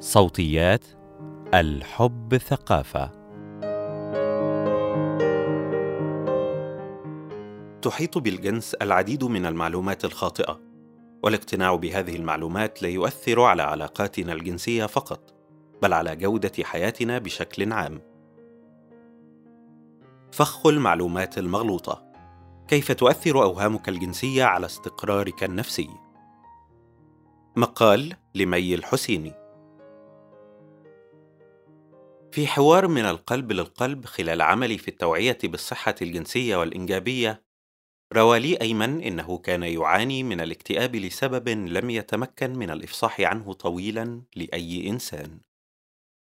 صوتيات الحب ثقافة. تحيط بالجنس العديد من المعلومات الخاطئة والاقتناع بهذه المعلومات لا يؤثر على علاقاتنا الجنسية فقط بل على جودة حياتنا بشكل عام. فخ المعلومات المغلوطة. كيف تؤثر أوهامك الجنسية على استقرارك النفسي؟ مقال لمي الحسيني. في حوار من القلب للقلب خلال عملي في التوعية بالصحة الجنسية والإنجابية، روى لي أيمن إنه كان يعاني من الاكتئاب لسبب لم يتمكن من الإفصاح عنه طويلا لأي إنسان،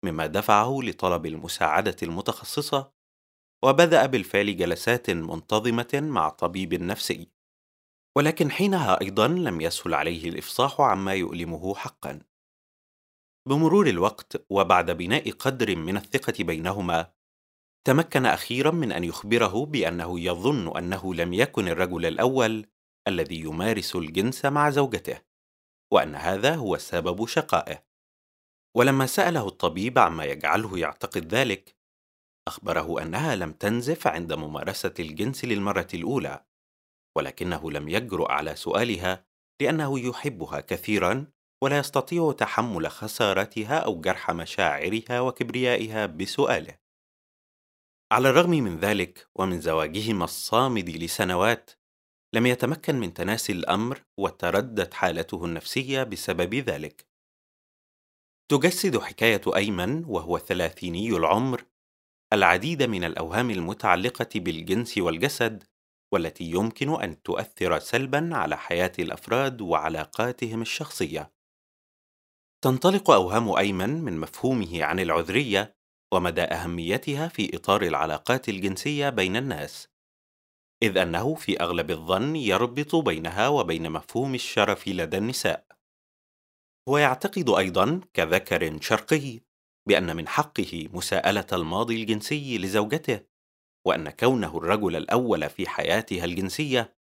مما دفعه لطلب المساعدة المتخصصة، وبدأ بالفعل جلسات منتظمة مع طبيب نفسي، ولكن حينها أيضا لم يسهل عليه الإفصاح عما يؤلمه حقا. بمرور الوقت وبعد بناء قدر من الثقة بينهما، تمكن أخيرا من أن يخبره بأنه يظن أنه لم يكن الرجل الأول الذي يمارس الجنس مع زوجته، وأن هذا هو سبب شقائه. ولما سأله الطبيب عما يجعله يعتقد ذلك، أخبره أنها لم تنزف عند ممارسة الجنس للمرة الأولى، ولكنه لم يجرؤ على سؤالها لأنه يحبها كثيرا ولا يستطيع تحمل خسارتها أو جرح مشاعرها وكبريائها بسؤاله. على الرغم من ذلك ومن زواجهما الصامد لسنوات لم يتمكن من تناسي الأمر وتردت حالته النفسية بسبب ذلك. تجسد حكاية أيمن وهو ثلاثيني العمر العديد من الأوهام المتعلقة بالجنس والجسد والتي يمكن أن تؤثر سلبا على حياة الأفراد وعلاقاتهم الشخصية. تنطلق أوهام أيمن من مفهومه عن العذرية ومدى أهميتها في إطار العلاقات الجنسية بين الناس، إذ أنه في أغلب الظن يربط بينها وبين مفهوم الشرف لدى النساء. هو يعتقد أيضا كذكر شرقي بأن من حقه مساءلة الماضي الجنسي لزوجته، وأن كونه الرجل الأول في حياتها الجنسية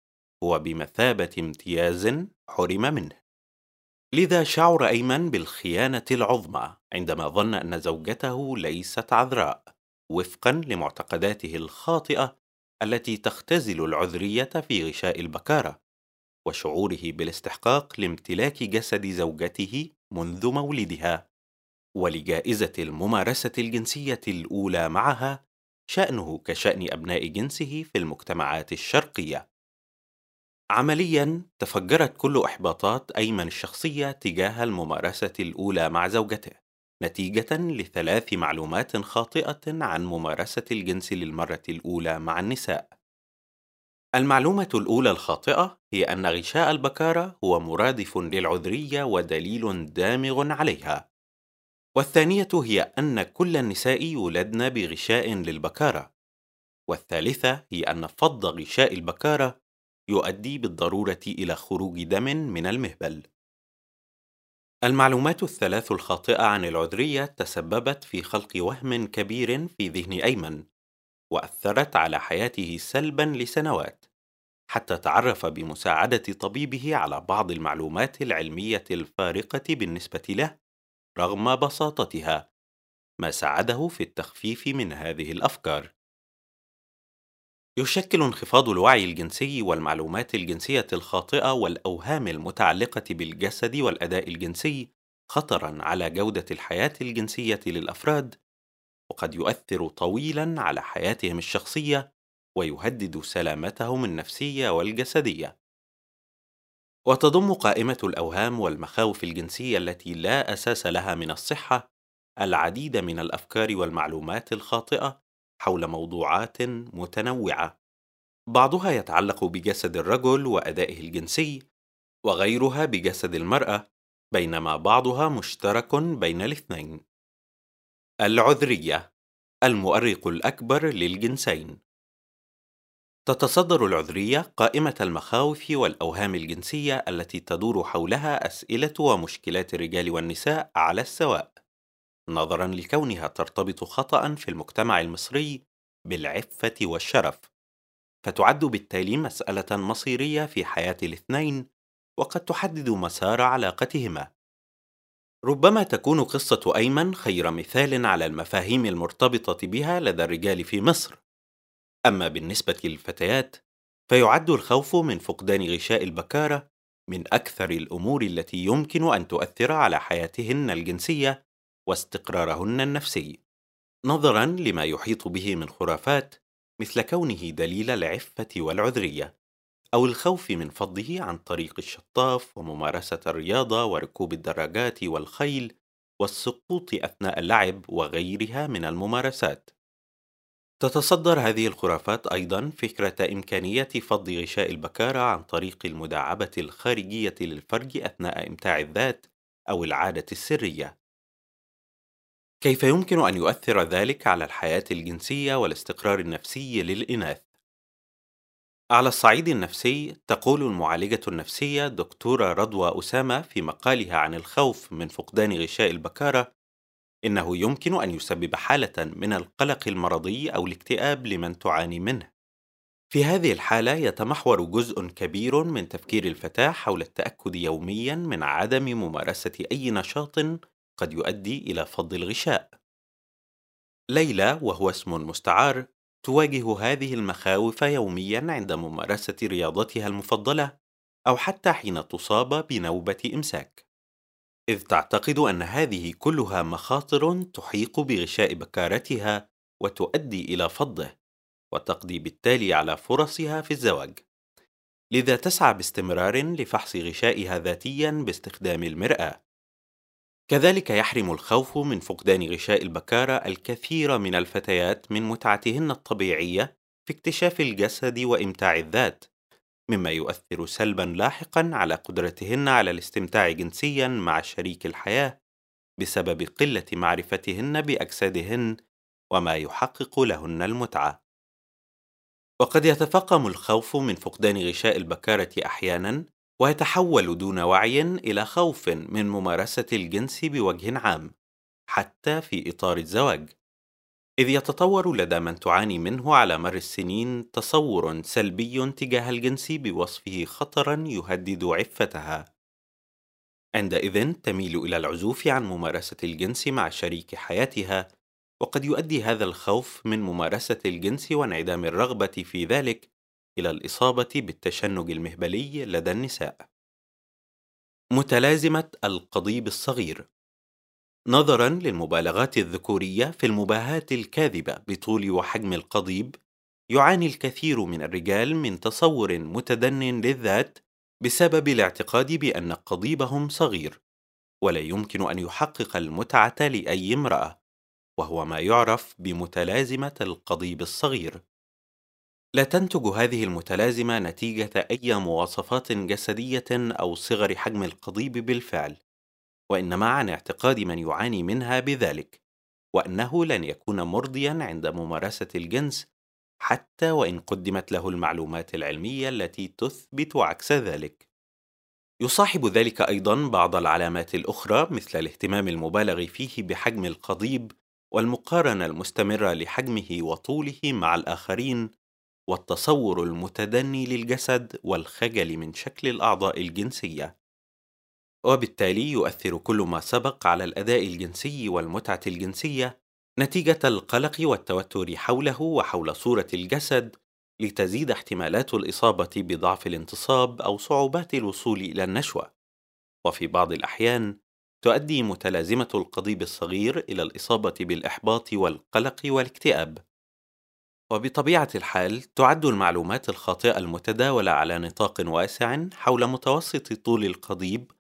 هو بمثابة امتياز حرم منه. لذا شعر أيمن بالخيانة العظمى عندما ظن أن زوجته ليست عذراء وفقا لمعتقداته الخاطئة التي تختزل العذرية في غشاء البكارة وشعوره بالاستحقاق لامتلاك جسد زوجته منذ مولدها ولجائزة الممارسة الجنسية الأولى معها شأنه كشأن أبناء جنسه في المجتمعات الشرقية. عمليا تفجرت كل إحباطات أيمن الشخصية تجاه الممارسة الأولى مع زوجته نتيجة لثلاث معلومات خاطئة عن ممارسة الجنس للمرة الأولى مع النساء. المعلومة الأولى الخاطئة هي أن غشاء البكارة هو مرادف للعذرية ودليل دامغ عليها. والثانية هي أن كل النساء يولدن بغشاء للبكارة. والثالثة هي أن فض غشاء البكارة يؤدي بالضرورة إلى خروج دم من المهبل. المعلومات الثلاث الخاطئة عن العذرية تسببت في خلق وهم كبير في ذهن أيمن، وأثرت على حياته سلبا لسنوات، حتى تعرف بمساعدة طبيبه على بعض المعلومات العلمية الفارقة بالنسبة له رغم بساطتها، ما ساعده في التخفيف من هذه الأفكار. يشكل انخفاض الوعي الجنسي والمعلومات الجنسية الخاطئة والأوهام المتعلقة بالجسد والأداء الجنسي خطرًا على جودة الحياة الجنسية للأفراد، وقد يؤثر طويلًا على حياتهم الشخصية ويهدد سلامتهم النفسية والجسدية. وتضم قائمة الأوهام والمخاوف الجنسية التي لا أساس لها من الصحة العديد من الأفكار والمعلومات الخاطئة حول موضوعات متنوعة. بعضها يتعلق بجسد الرجل وأدائه الجنسي وغيرها بجسد المرأة بينما بعضها مشترك بين الاثنين. العذرية المؤرق الأكبر للجنسين. تتصدر العذرية قائمة المخاوف والأوهام الجنسية التي تدور حولها أسئلة ومشكلات الرجال والنساء على السواء. نظرا لكونها ترتبط خطأ في المجتمع المصري بالعفة والشرف فتعد بالتالي مسألة مصيرية في حياة الاثنين وقد تحدد مسار علاقتهما ربما تكون قصة أيمن خير مثال على المفاهيم المرتبطة بها لدى الرجال في مصر. أما بالنسبة للفتيات، فيعد الخوف من فقدان غشاء البكارة من أكثر الأمور التي يمكن أن تؤثر على حياتهن الجنسية واستقرارهن النفسي، نظرًا لما يحيط به من خرافات مثل كونه دليل العفة والعذرية، أو الخوف من فضه عن طريق الشطاف وممارسة الرياضة وركوب الدراجات والخيل والسقوط أثناء اللعب وغيرها من الممارسات. تتصدر هذه الخرافات أيضا فكرة إمكانية فض غشاء البكارة عن طريق المداعبة الخارجية للفرج أثناء إمتاع الذات أو العادة السرية. كيف يمكن أن يؤثر ذلك على الحياة الجنسية والاستقرار النفسي للإناث؟ على الصعيد النفسي تقول المعالجة النفسية دكتورة رضوى أسامة في مقالها عن الخوف من فقدان غشاء البكارة إنه يمكن أن يسبب حالة من القلق المرضي أو الاكتئاب لمن تعاني منه. في هذه الحالة يتمحور جزء كبير من تفكير الفتاة حول التأكد يوميا من عدم ممارسة أي نشاط قد يؤدي إلى فض الغشاء. ليلى وهو اسم مستعار تواجه هذه المخاوف يوميا عند ممارسة رياضتها المفضلة أو حتى حين تصاب بنوبة إمساك. إذ تعتقد أن هذه كلها مخاطر تحيق بغشاء بكارتها وتؤدي إلى فضه، وتقضي بالتالي على فرصها في الزواج. لذا تسعى باستمرار لفحص غشائها ذاتيا باستخدام المرآة. كذلك يحرم الخوف من فقدان غشاء البكارة الكثير من الفتيات من متعتهن الطبيعية في اكتشاف الجسد وإمتاع الذات، مما يؤثر سلبا لاحقا على قدرتهن على الاستمتاع جنسيا مع شريك الحياة بسبب قلة معرفتهن بأجسادهن وما يحقق لهن المتعة. وقد يتفاقم الخوف من فقدان غشاء البكارة أحيانا ويتحول دون وعي إلى خوف من ممارسة الجنس بوجه عام حتى في إطار الزواج إذ يتطور لدى من تعاني منه على مر السنين تصور سلبي تجاه الجنس بوصفه خطرا يهدد عفتها. عندئذ تميل إلى العزوف عن ممارسة الجنس مع شريك حياتها، وقد يؤدي هذا الخوف من ممارسة الجنس وانعدام الرغبة في ذلك إلى الإصابة بالتشنج المهبلي لدى النساء. متلازمة القضيب الصغير نظرا للمبالغات الذكورية في المباهاة الكاذبة بطول وحجم القضيب يعاني الكثير من الرجال من تصور متدن للذات بسبب الاعتقاد بأن قضيبهم صغير ولا يمكن أن يحقق المتعة لأي امرأة وهو ما يعرف بمتلازمة القضيب الصغير لا تنتج هذه المتلازمة نتيجة أي مواصفات جسدية أو صغر حجم القضيب بالفعل وإنما عن اعتقاد من يعاني منها بذلك وأنه لن يكون مرضيا عند ممارسة الجنس حتى وإن قدمت له المعلومات العلمية التي تثبت عكس ذلك. يصاحب ذلك أيضا بعض العلامات الأخرى مثل الاهتمام المبالغ فيه بحجم القضيب والمقارنة المستمرة لحجمه وطوله مع الآخرين والتصور المتدني للجسد والخجل من شكل الأعضاء الجنسية. وبالتالي يؤثر كل ما سبق على الأداء الجنسي والمتعة الجنسية نتيجة القلق والتوتر حوله وحول صورة الجسد لتزيد احتمالات الإصابة بضعف الانتصاب أو صعوبات الوصول إلى النشوة. وفي بعض الأحيان تؤدي متلازمة القضيب الصغير إلى الإصابة بالإحباط والقلق والاكتئاب. وبطبيعة الحال تعد المعلومات الخاطئة المتداولة على نطاق واسع حول متوسط طول القضيب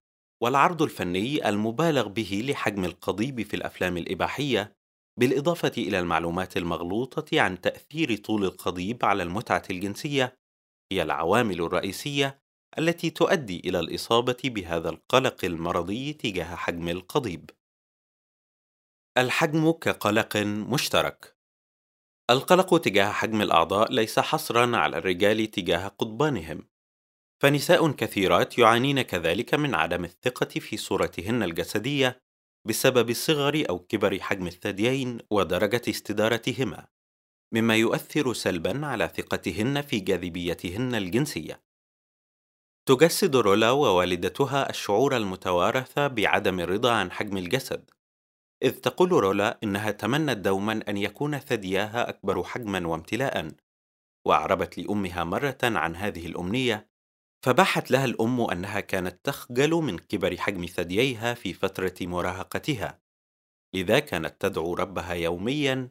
والعرض الفني المبالغ به لحجم القضيب في الأفلام الإباحية بالإضافة إلى المعلومات المغلوطة عن تأثير طول القضيب على المتعة الجنسية هي العوامل الرئيسية التي تؤدي إلى الإصابة بهذا القلق المرضي تجاه حجم القضيب. الحجم كقلق مشترك. القلق تجاه حجم الأعضاء ليس حصرا على الرجال تجاه قضبانهم فنساء كثيرات يعانين كذلك من عدم الثقة في صورتهن الجسدية بسبب صغر أو كبر حجم الثديين ودرجة استدارتهما، مما يؤثر سلبًا على ثقتهن في جاذبيتهن الجنسية. تجسد رولا ووالدتها الشعور المتوارث بعدم الرضا عن حجم الجسد إذ تقول رولا إنها تمنت دوما أن يكون ثدياها أكبر حجما وامتلاء وأعربت لأمها مرة عن هذه الأمنية فباحت لها الأم أنها كانت تخجل من كبر حجم ثدييها في فترة مراهقتها. لذا كانت تدعو ربها يوميا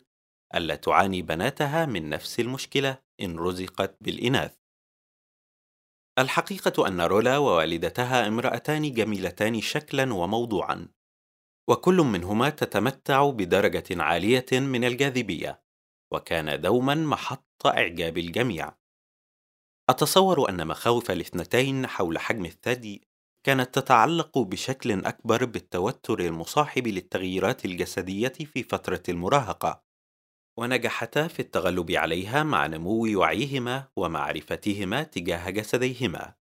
ألا تعاني بناتها من نفس المشكلة إن رزقت بالإناث. الحقيقة أن رولا ووالدتها امرأتان جميلتان شكلا وموضوعا. وكل منهما تتمتع بدرجة عالية من الجاذبية وكان دوما محط إعجاب الجميع. أتصور أن مخاوف الاثنتين حول حجم الثدي كانت تتعلق بشكل أكبر بالتوتر المصاحب للتغييرات الجسدية في فترة المراهقة ونجحتا في التغلب عليها مع نمو وعيهما ومعرفتهما تجاه جسديهما.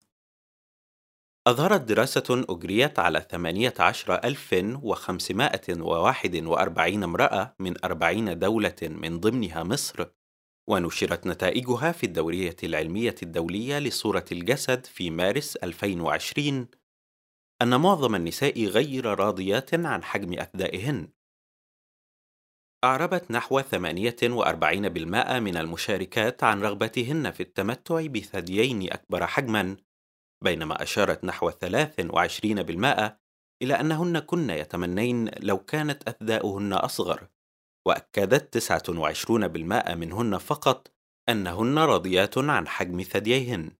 أظهرت دراسة أجريت على 18541 امرأة من 40 دولة من ضمنها مصر ونشرت نتائجها في الدورية العلمية الدولية لصورة الجسد في مارس 2020 أن معظم النساء غير راضيات عن حجم أثدائهن أعربت نحو 48% من المشاركات عن رغبتهن في التمتع بثديين أكبر حجماً، بينما أشارت نحو 23% إلى أنهن كن يتمنين لو كانت أثداؤهن أصغر، وأكدت 29% منهن فقط أنهن راضيات عن حجم ثدييهن.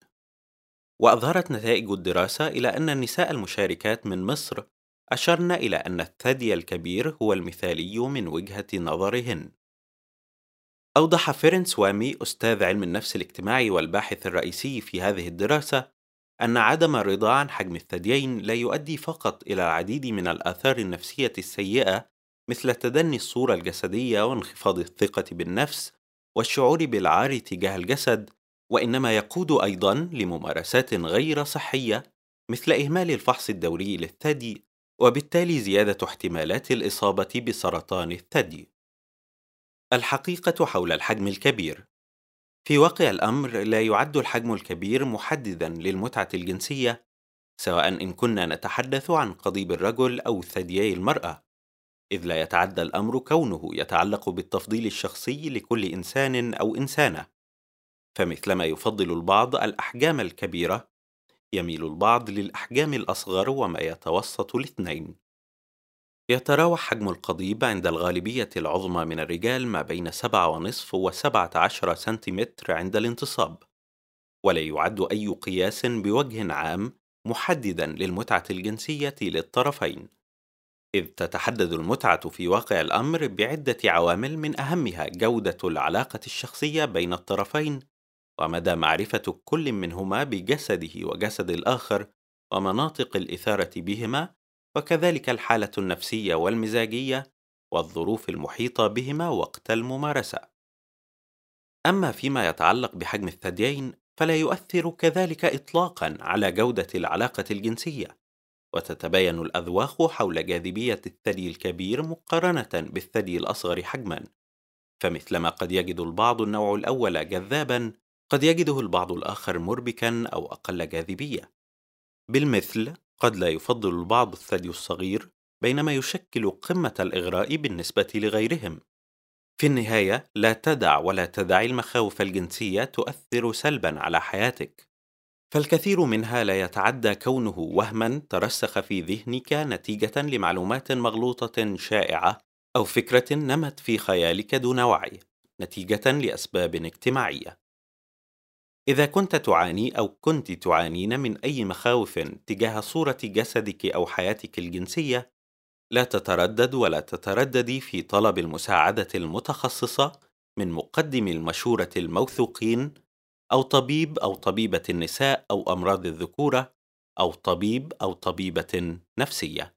وأظهرت نتائج الدراسة إلى أن النساء المشاركات من مصر أشرن إلى أن الثدي الكبير هو المثالي من وجهة نظرهن. أوضح فيرنس وامي أستاذ علم النفس الاجتماعي والباحث الرئيسي في هذه الدراسة أن عدم الرضا عن حجم الثديين لا يؤدي فقط إلى العديد من الآثار النفسية السيئة مثل تدني الصورة الجسدية وانخفاض الثقة بالنفس والشعور بالعار تجاه الجسد، وإنما يقود أيضًا لممارسات غير صحية مثل إهمال الفحص الدوري للثدي وبالتالي زيادة احتمالات الإصابة بسرطان الثدي. الحقيقة حول الحجم الكبير في واقع الأمر لا يعد الحجم الكبير محددًا للمتعة الجنسية، سواء إن كنا نتحدث عن قضيب الرجل أو ثديي المرأة، إذ لا يتعدى الأمر كونه يتعلق بالتفضيل الشخصي لكل إنسان أو إنسانة، فمثلما يفضل البعض الأحجام الكبيرة، يميل البعض للأحجام الأصغر وما يتوسط الاثنين. يتراوح حجم القضيب عند الغالبية العظمى من الرجال ما بين 7.5 و 17 سنتيمتر عند الانتصاب، ولا يعد أي قياس بوجه عام محددا للمتعة الجنسية للطرفين، إذ تتحدد المتعة في واقع الأمر بعدة عوامل من أهمها جودة العلاقة الشخصية بين الطرفين ومدى معرفة كل منهما بجسده وجسد الآخر ومناطق الإثارة بهما وكذلك الحالة النفسية والمزاجية والظروف المحيطة بهما وقت الممارسة. أما فيما يتعلق بحجم الثديين فلا يؤثر كذلك إطلاقا على جودة العلاقة الجنسية، وتتباين الأذواق حول جاذبية الثدي الكبير مقارنة بالثدي الأصغر حجما، فمثلما قد يجد البعض النوع الأول جذابا قد يجده البعض الآخر مربكا أو أقل جاذبية بالمثل قد لا يفضل البعض الثدي الصغير بينما يشكل قمة الإغراء بالنسبة لغيرهم. في النهاية لا تدع ولا تدع المخاوف الجنسية تؤثر سلبا على حياتك. فالكثير منها لا يتعدى كونه وهما ترسخ في ذهنك نتيجة لمعلومات مغلوطة شائعة أو فكرة نمت في خيالك دون وعي نتيجة لأسباب اجتماعية. إذا كنت تعاني أو كنت تعانين من أي مخاوف تجاه صورة جسدك أو حياتك الجنسية، لا تتردد ولا تترددي في طلب المساعدة المتخصصة من مقدم المشورة الموثوقين أو طبيب أو طبيبة النساء أو أمراض الذكورة أو طبيب أو طبيبة نفسية.